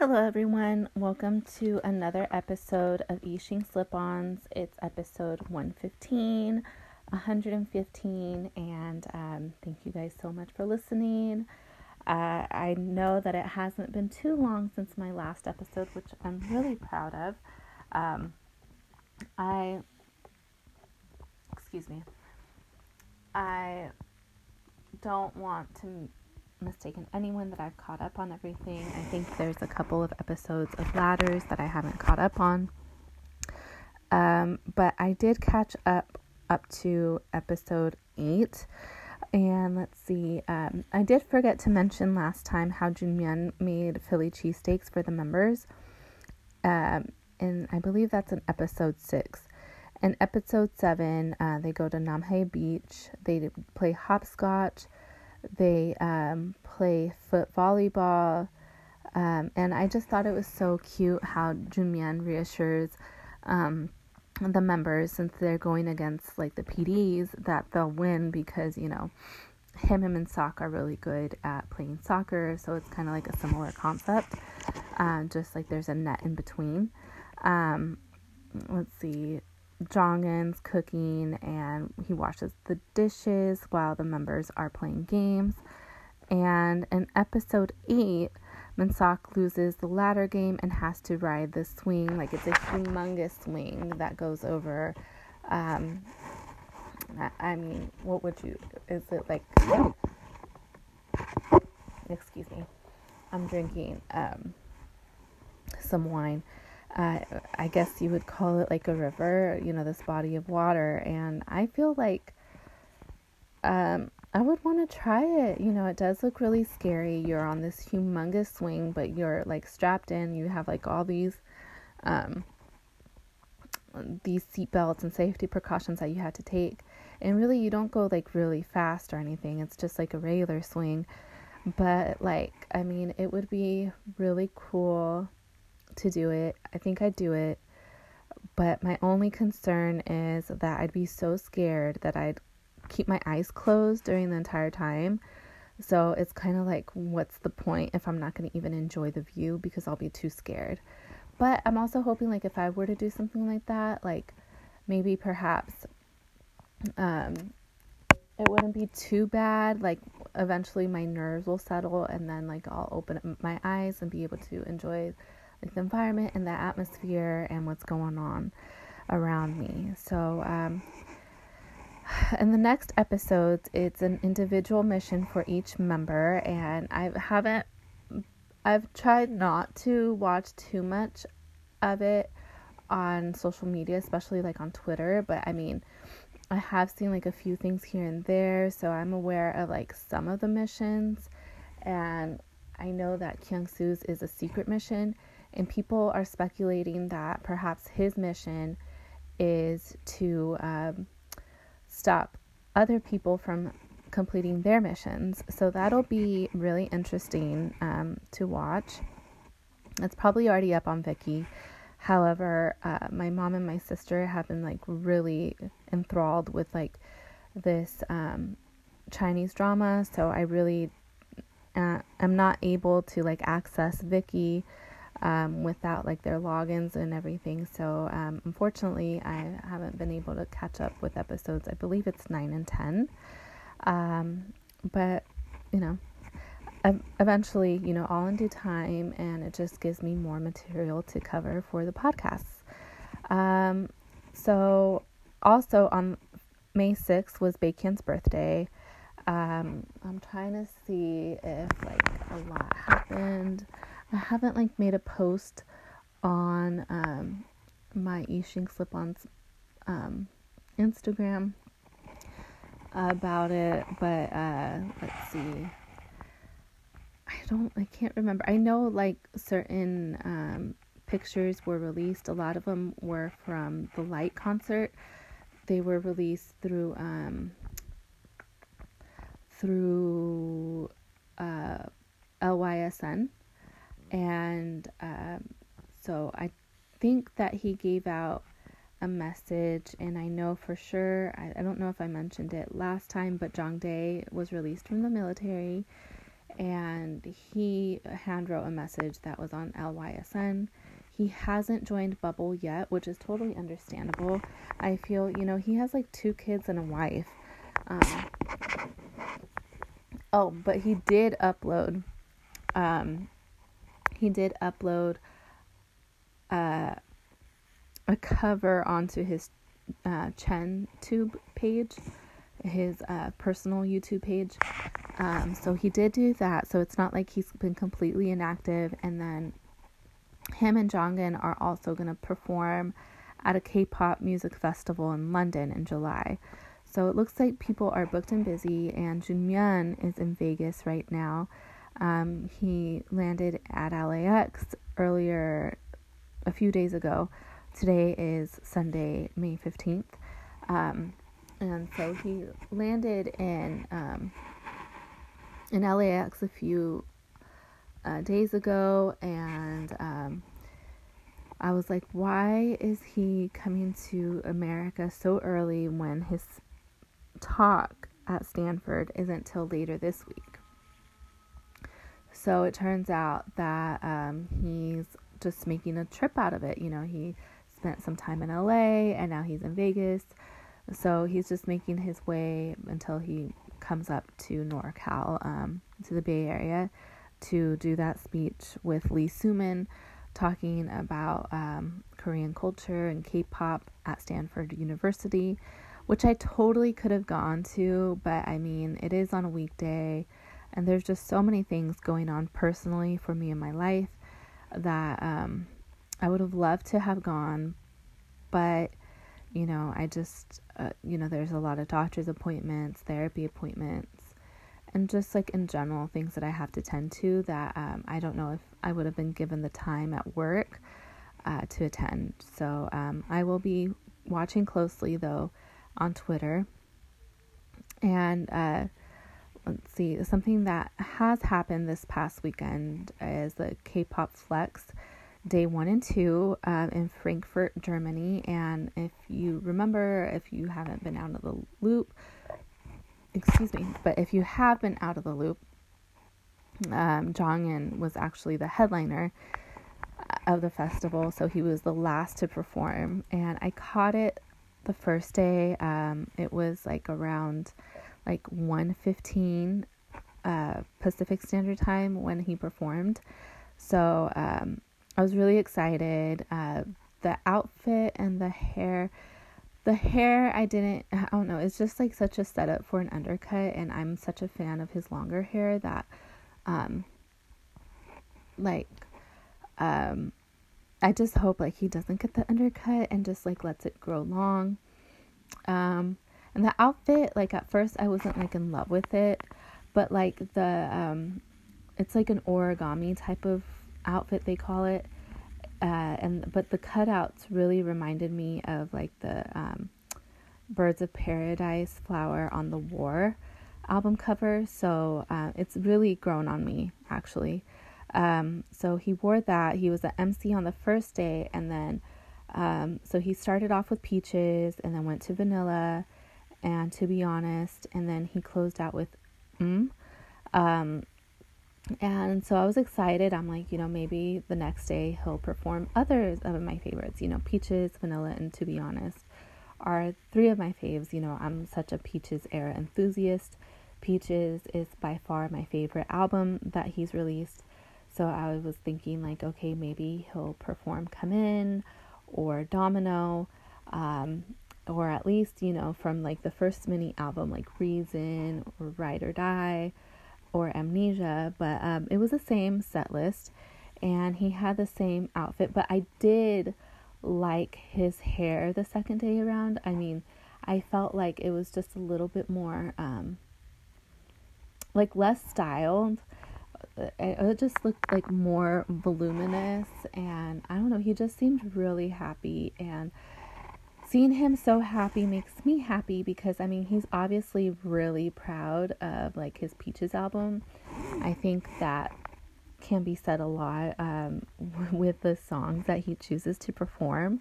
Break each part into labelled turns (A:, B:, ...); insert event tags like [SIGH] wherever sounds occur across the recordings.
A: Hello, everyone. Welcome to another episode of Yixing Slip Ons. It's episode 115, 115, and um, thank you guys so much for listening. Uh, I know that it hasn't been too long since my last episode, which I'm really proud of. Um, I, excuse me, I don't want to mistaken anyone that I've caught up on everything. I think there's a couple of episodes of Ladders that I haven't caught up on. Um, but I did catch up up to episode 8. And let's see, um, I did forget to mention last time how Junmyeon made Philly cheesesteaks for the members. Um, and I believe that's in episode 6. In episode 7, uh, they go to Namhae Beach, they play hopscotch, they um, play foot volleyball. Um, and I just thought it was so cute how Junmyeon reassures um, the members since they're going against like the PDs that they'll win because you know him, him and Sok are really good at playing soccer, so it's kind of like a similar concept. Uh, just like there's a net in between. Um, let's see, Jongin's cooking and he washes the dishes while the members are playing games. And in episode 8, Minseok loses the ladder game and has to ride the swing. Like it's a humongous swing that goes over. Um, I mean, what would you? Is it like? Excuse me. I'm drinking um, some wine uh, I guess you would call it like a river, you know, this body of water. And I feel like um, I would want to try it. You know, it does look really scary. You're on this humongous swing, but you're like strapped in. You have like all these um, these seat belts and safety precautions that you had to take. And really, you don't go like really fast or anything. It's just like a regular swing. But like, I mean, it would be really cool to do it. I think I'd do it. But my only concern is that I'd be so scared that I'd keep my eyes closed during the entire time. So it's kind of like, what's the point if I'm not going to even enjoy the view because I'll be too scared? But I'm also hoping, like, if I were to do something like that, like maybe perhaps um, it wouldn't be too bad. Like, eventually my nerves will settle and then, like, I'll open my eyes and be able to enjoy like the environment and the atmosphere and what's going on around me. So, um, [SIGHS] in the next episodes, it's an individual mission for each member, and I haven't, I've tried not to watch too much of it on social media, especially like on Twitter, but I mean, I have seen like a few things here and there, so I'm aware of like some of the missions, and I know that Kyungsoo's is a secret mission, and people are speculating that perhaps his mission is to um, stop other people from completing their missions. So that'll be really interesting um, to watch. It's probably already up on Viki. However, uh, my mom and my sister have been like really enthralled with like this um, Chinese drama. So I really uh, am not able to like access Viki um, without like their logins and everything. So um, unfortunately, I haven't been able to catch up with episodes. I believe it's nine and ten, um, but you know, eventually, you know, all in due time, and it just gives me more material to cover for the podcasts. Um, so also on May sixth was Baekhyun's birthday. Um, I'm trying to see if like a lot happened. I haven't like made a post on um, my Yixing slip-ons um, Instagram about it, but uh, let's see. I don't, I can't remember. I know like certain um, pictures were released. A lot of them were from the Light concert. They were released through um, through uh, LYSN and um, so I think that he gave out a message, and I know for sure, I, I don't know if I mentioned it last time, but Jongdae was released from the military, and he handwrote a message that was on LYSN. He hasn't joined Bubble yet, which is totally understandable. I feel, you know, he has like two kids and a wife. Um, oh, but he did upload. Um, he did upload uh, a cover onto his uh, Chen Tube page, his uh, personal YouTube page. Um, so he did do that. So it's not like he's been completely inactive. And then him and Jongin are also going to perform at a K-pop music festival in London in July. So it looks like people are booked and busy. And Junmyeon is in Vegas right now. Um, he landed at LAX earlier, a few days ago. Today is Sunday, May 15th. Um, and so he landed in um, in LAX a few uh, days ago, and um, I was like, why is he coming to America so early when his talk at Stanford isn't till later this week? So it turns out that um, he's just making a trip out of it. You know, he spent some time in LA and now he's in Vegas. So he's just making his way until he comes up to NorCal, um, to the Bay Area, to do that speech with Lee Suman, talking about um, Korean culture and K-pop at Stanford University, which I totally could have gone to, but I mean, it is on a weekday, and there's just so many things going on personally for me in my life that um, I would have loved to have gone, but you know, I just, uh, you know, there's a lot of doctor's appointments, therapy appointments, and just like in general things that I have to tend to that um, I don't know if I would have been given the time at work uh, to attend. So um, I will be watching closely though on Twitter. And uh, see, something that has happened this past weekend is the K pop flex day one and two um, in Frankfurt, Germany. And if you remember, if you haven't been out of the loop, excuse me, but if you have been out of the loop, um, Jongin was actually the headliner of the festival, so he was the last to perform. And I caught it the first day. Um, it was like around like 1:15 uh, Pacific Standard Time when he performed. So um, I was really excited. Uh, the outfit and the hair, the hair, I didn't, I don't know, it's just like such a setup for an undercut. And I'm such a fan of his longer hair that, um, like, um, I just hope like he doesn't get the undercut and just like lets it grow long. Um, and the outfit, like at first I wasn't like in love with it, but like the um, it's like an origami type of outfit they call it uh, and but the cutouts really reminded me of like the um, birds of paradise flower on the war album cover so uh, it's really grown on me actually. Um, so he wore that he was the mc on the first day and then um, so he started off with peaches and then went to vanilla and to be honest and then he closed out with mm. Um, and so I was excited. I'm like, you know, maybe the next day he'll perform others of my favorites, you know, Peaches, Vanilla, and to be honest, are three of my faves. You know, I'm such a Peaches era enthusiast. Peaches is by far my favorite album that he's released. So I was thinking, like, okay, maybe he'll perform Come In or Domino, um, or at least, you know, from like the first mini album, like Reason or Ride or Die or Amnesia, but um, it was the same set list and he had the same outfit. But I did like his hair the second day around. I mean, I felt like it was just a little bit more, um, like less styled. It just looked like more voluminous, and I don't know, he just seemed really happy and seeing him so happy makes me happy because I mean he's obviously really proud of like his Peaches album. I think that can be said a lot um, [LAUGHS] with the songs that he chooses to perform.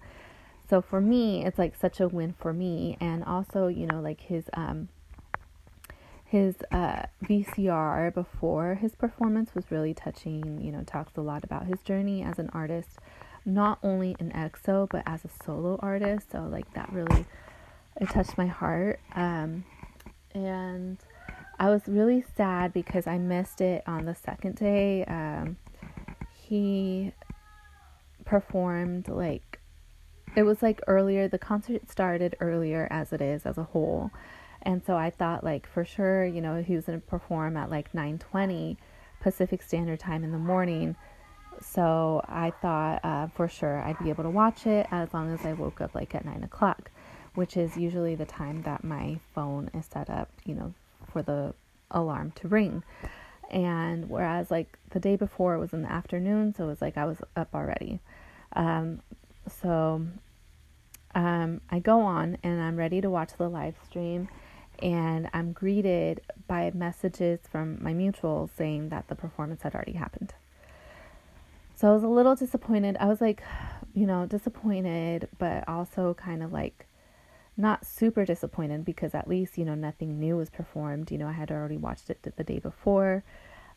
A: So for me, it's like such a win for me, and also you know like his um his uh, VCR before his performance was really touching. You know, talks a lot about his journey as an artist, not only in EXO but as a solo artist. So like that really it touched my heart. Um, and I was really sad because I missed it on the second day. Um, he performed like it was like earlier. The concert started earlier as it is as a whole and so I thought like for sure, you know, he was to perform at like 9:20 Pacific Standard Time in the morning. So I thought uh, for sure I'd be able to watch it as long as I woke up like at nine o'clock, which is usually the time that my phone is set up, you know, for the alarm to ring. And whereas like the day before it was in the afternoon, so it was like I was up already. Um, so um, I go on and I'm ready to watch the live stream and I'm greeted by messages from my mutual saying that the performance had already happened. So I was a little disappointed. I was like, [SIGHS] you know, disappointed, but also kind of like not super disappointed because at least, you know, nothing new was performed. You know, I had already watched it the day before,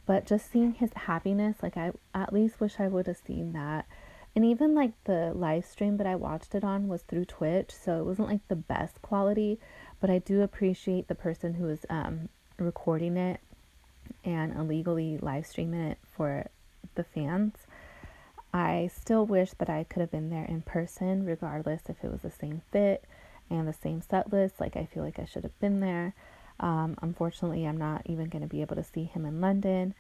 A: but just seeing his happiness, like I at least wish I would have seen that. And even like the live stream that I watched it on was through Twitch, so it wasn't like the best quality, but I do appreciate the person who was um, recording it and illegally live streaming it for the fans. I still wish that I could have been there in person, regardless if it was the same fit and the same set list. Like, I feel like I should have been there. Um, unfortunately, I'm not even going to be able to see him in London,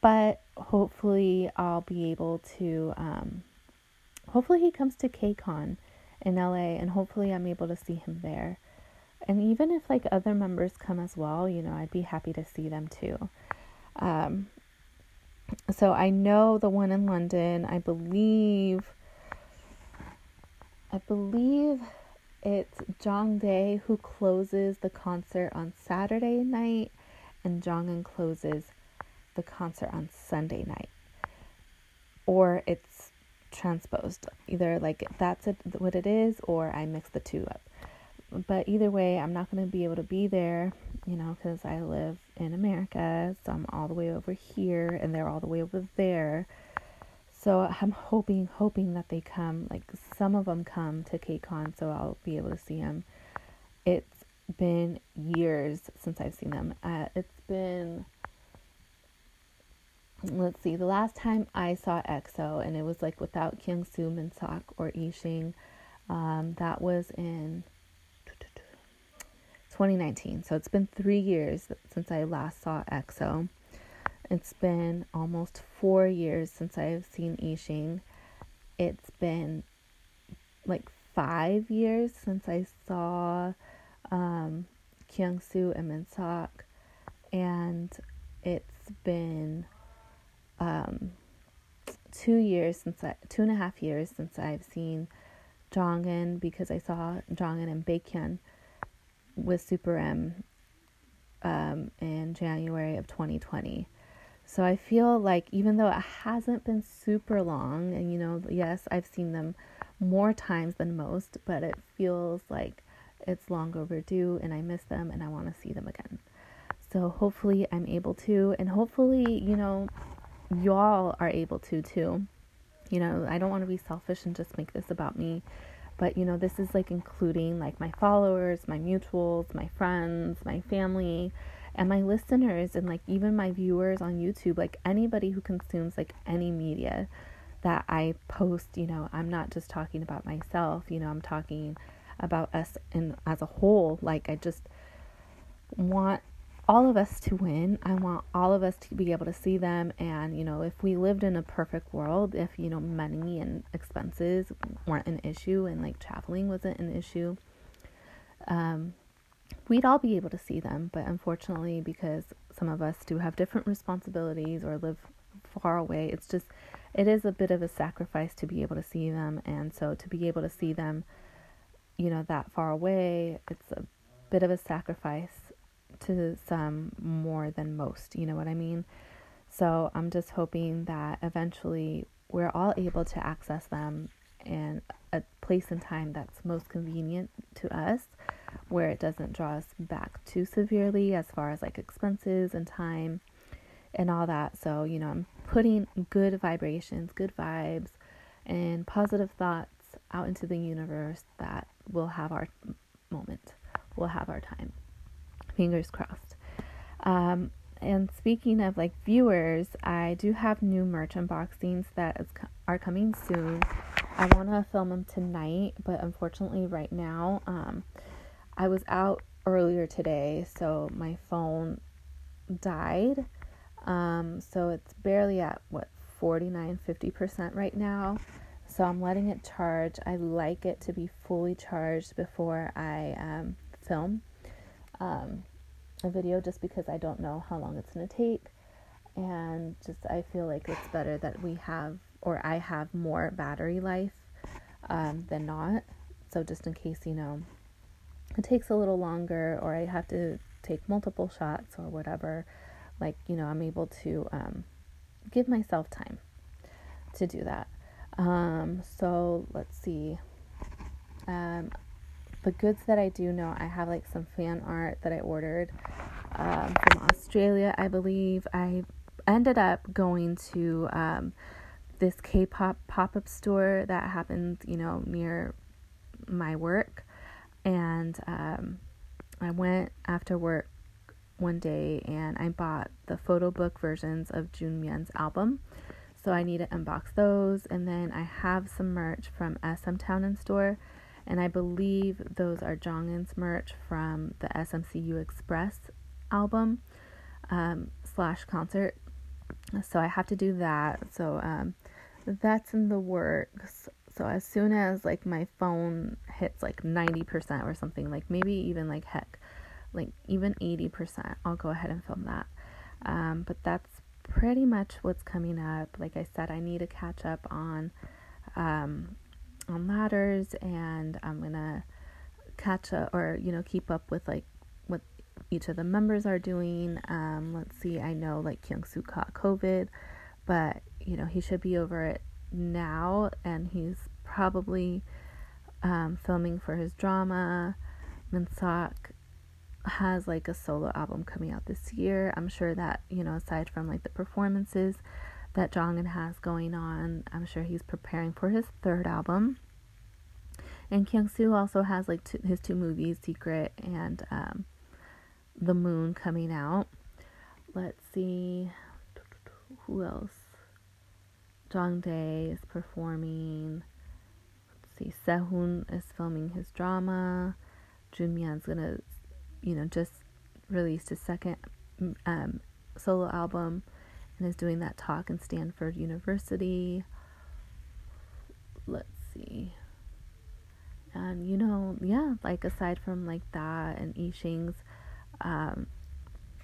A: but hopefully, I'll be able to. Um, hopefully, he comes to KCON in LA, and hopefully, I'm able to see him there. And even if like other members come as well, you know, I'd be happy to see them too. Um, so I know the one in London, I believe I believe it's Jongdae who closes the concert on Saturday night and Jongin closes the concert on Sunday night. Or it's transposed. Either like that's it, what it is or I mix the two up but either way, I'm not going to be able to be there, you know, because I live in America. So I'm all the way over here and they're all the way over there. So I'm hoping, hoping that they come. Like some of them come to KCON, so I'll be able to see them. It's been years since I've seen them. Uh, it's been, let's see, the last time I saw EXO, and it was like without Kyungsoo, Minseok, or Yixing. Um, that was in 2019. So it's been three years since I last saw EXO. It's been almost four years since I've seen Yixing. It's been like five years since I saw um, Kyungsoo and Minseok. And it's been um, two years since I, two and a half years since I've seen Jongin because I saw Jongin and Baekhyun with Super M um, in January of 2020. So I feel like even though it hasn't been super long, and you know, yes, I've seen them more times than most, but it feels like it's long overdue and I miss them and I want to see them again. So hopefully I'm able to, and hopefully, you know, y'all are able to too. You know, I don't want to be selfish and just make this about me but you know this is like including like my followers my mutuals my friends my family and my listeners and like even my viewers on youtube like anybody who consumes like any media that i post you know i'm not just talking about myself you know i'm talking about us and as a whole. Like i just want all of us to win. I want all of us to be able to see them. And, you know, if we lived in a perfect world, if, you know, money and expenses weren't an issue and like traveling wasn't an issue, um, we'd all be able to see them. But unfortunately, because some of us do have different responsibilities or live far away, it's just, it is a bit of a sacrifice to be able to see them. And so to be able to see them, you know, that far away, it's a bit of a sacrifice to some more than most, you know what I mean? So I'm just hoping that eventually we're all able to access them in a place and time that's most convenient to us. where it doesn't draw us back too severely as far as like expenses and time and all that. So, you know, I'm putting good vibrations, good vibes, and positive thoughts out into the universe that we'll have our moment, we'll have our time. Fingers crossed. Um, and speaking of like viewers, I do have new merch unboxings that is, are coming soon. I want to film them tonight, but unfortunately, right now, um, I was out earlier today, so my phone died. Um, so it's barely at what 49 50% right now. So I'm letting it charge. I like it to be fully charged before I um, film um, a video just because I don't know how long it's going to take. And just I feel like it's better that we have, or I have more battery life um, than not. So just in case, you know, it takes a little longer or I have to take multiple shots or whatever, like, you know, I'm able to um, give myself time to do that. Um, so let's see. Um, the goods that I do know, I have like some fan art that I ordered um, from Australia, I believe. I ended up going to um, this K pop pop up store that happened, you know, near my work. And um, I went after work one day and I bought the photo book versions of Junmyeon's album. So I need to unbox those. And then I have some merch from SM Town and Store. And I believe those are Jongin's merch from the SMCU Express album um, slash concert. So I have to do that. So um, that's in the works. So as soon as like my phone hits like 90% or something, like maybe even like heck, like even 80%, I'll go ahead and film that. Um, but that's pretty much what's coming up. Like I said, I need to catch up on um, on ladders, and I'm gonna catch up or you know keep up with like what each of the members are doing. Um, let's see, I know like Kyung Soo caught COVID, but you know he should be over it now, and he's probably um, filming for his drama. Minseok has like a solo album coming out this year. I'm sure that, you know, aside from like the performances that Jongin has going on, I'm sure he's preparing for his third album. And Kyung-soo also has like two, his two movies, Secret and um, The Moon, coming out. Let's see who else. Jongdae is performing. Let's see, Sehun is filming his drama. Junmyeon's gonna you know, just released his second um, solo album and is doing that talk in Stanford University. Let's see. And you know, yeah, like aside from like that and Yixing's um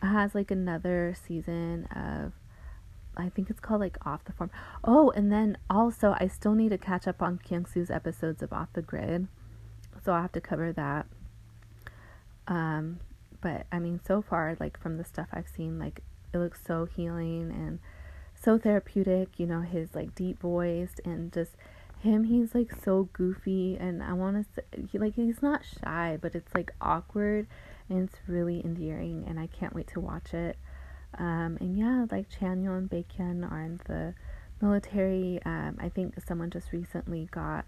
A: has like another season of I think it's called like Off the Farm. Oh, and then also I still need to catch up on Kyung-soo's episodes of Off the Grid. So I'll have to cover that. Um, but I mean, so far, like from the stuff I've seen, like it looks so healing and so therapeutic. You know, his like deep voice and just him. He's like so goofy, and I want to he, like he's not shy, but it's like awkward and it's really endearing, and I can't wait to watch it. Um, and yeah, like Chanyeol and Baekhyun are in the military. Um, I think someone just recently got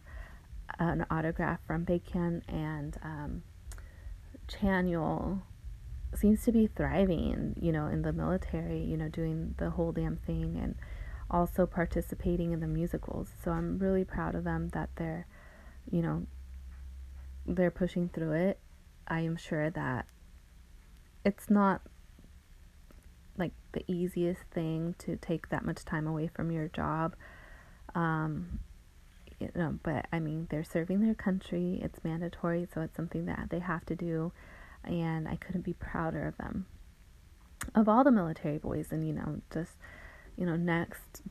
A: an autograph from Baekhyun and um, seems to be thriving, you know, in the military, you know, doing the whole damn thing and also participating in the musicals. So I'm really proud of them that they're, you know, they're pushing through it. I am sure that it's not like the easiest thing to take that much time away from your job. Um, you know, but I mean, they're serving their country. It's mandatory, so it's something that they have to do, and I couldn't be prouder of them. Of all the military boys, and you know, just you know, next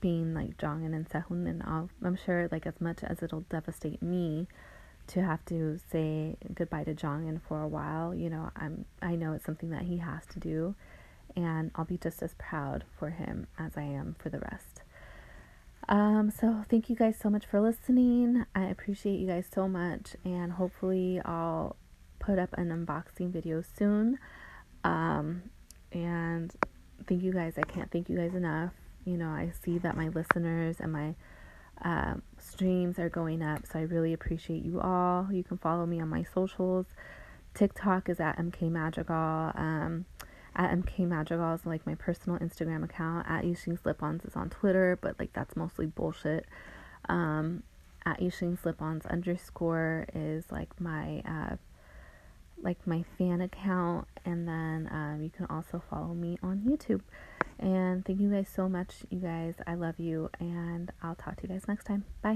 A: being like Jongin and Sehun, and I'm sure like as much as it'll devastate me to have to say goodbye to Jongin for a while, you know, I'm I know it's something that he has to do, and I'll be just as proud for him as I am for the rest. Um, so thank you guys so much for listening. I appreciate you guys so much, and hopefully I'll put up an unboxing video soon. Um, and thank you guys. I can't thank you guys enough. You know, I see that my listeners and my um, streams are going up, so I really appreciate you all. You can follow me on my socials. TikTok is at MK Madrigal. Um, at MK Madrigal is like my personal Instagram account. At Yixing Slip-Ons is on Twitter, but like that's mostly bullshit. Um, at Yixing Slip-Ons underscore is like my uh, like my fan account, and then um, you can also follow me on YouTube. And thank you guys so much, you guys. I love you, and I'll talk to you guys next time. Bye.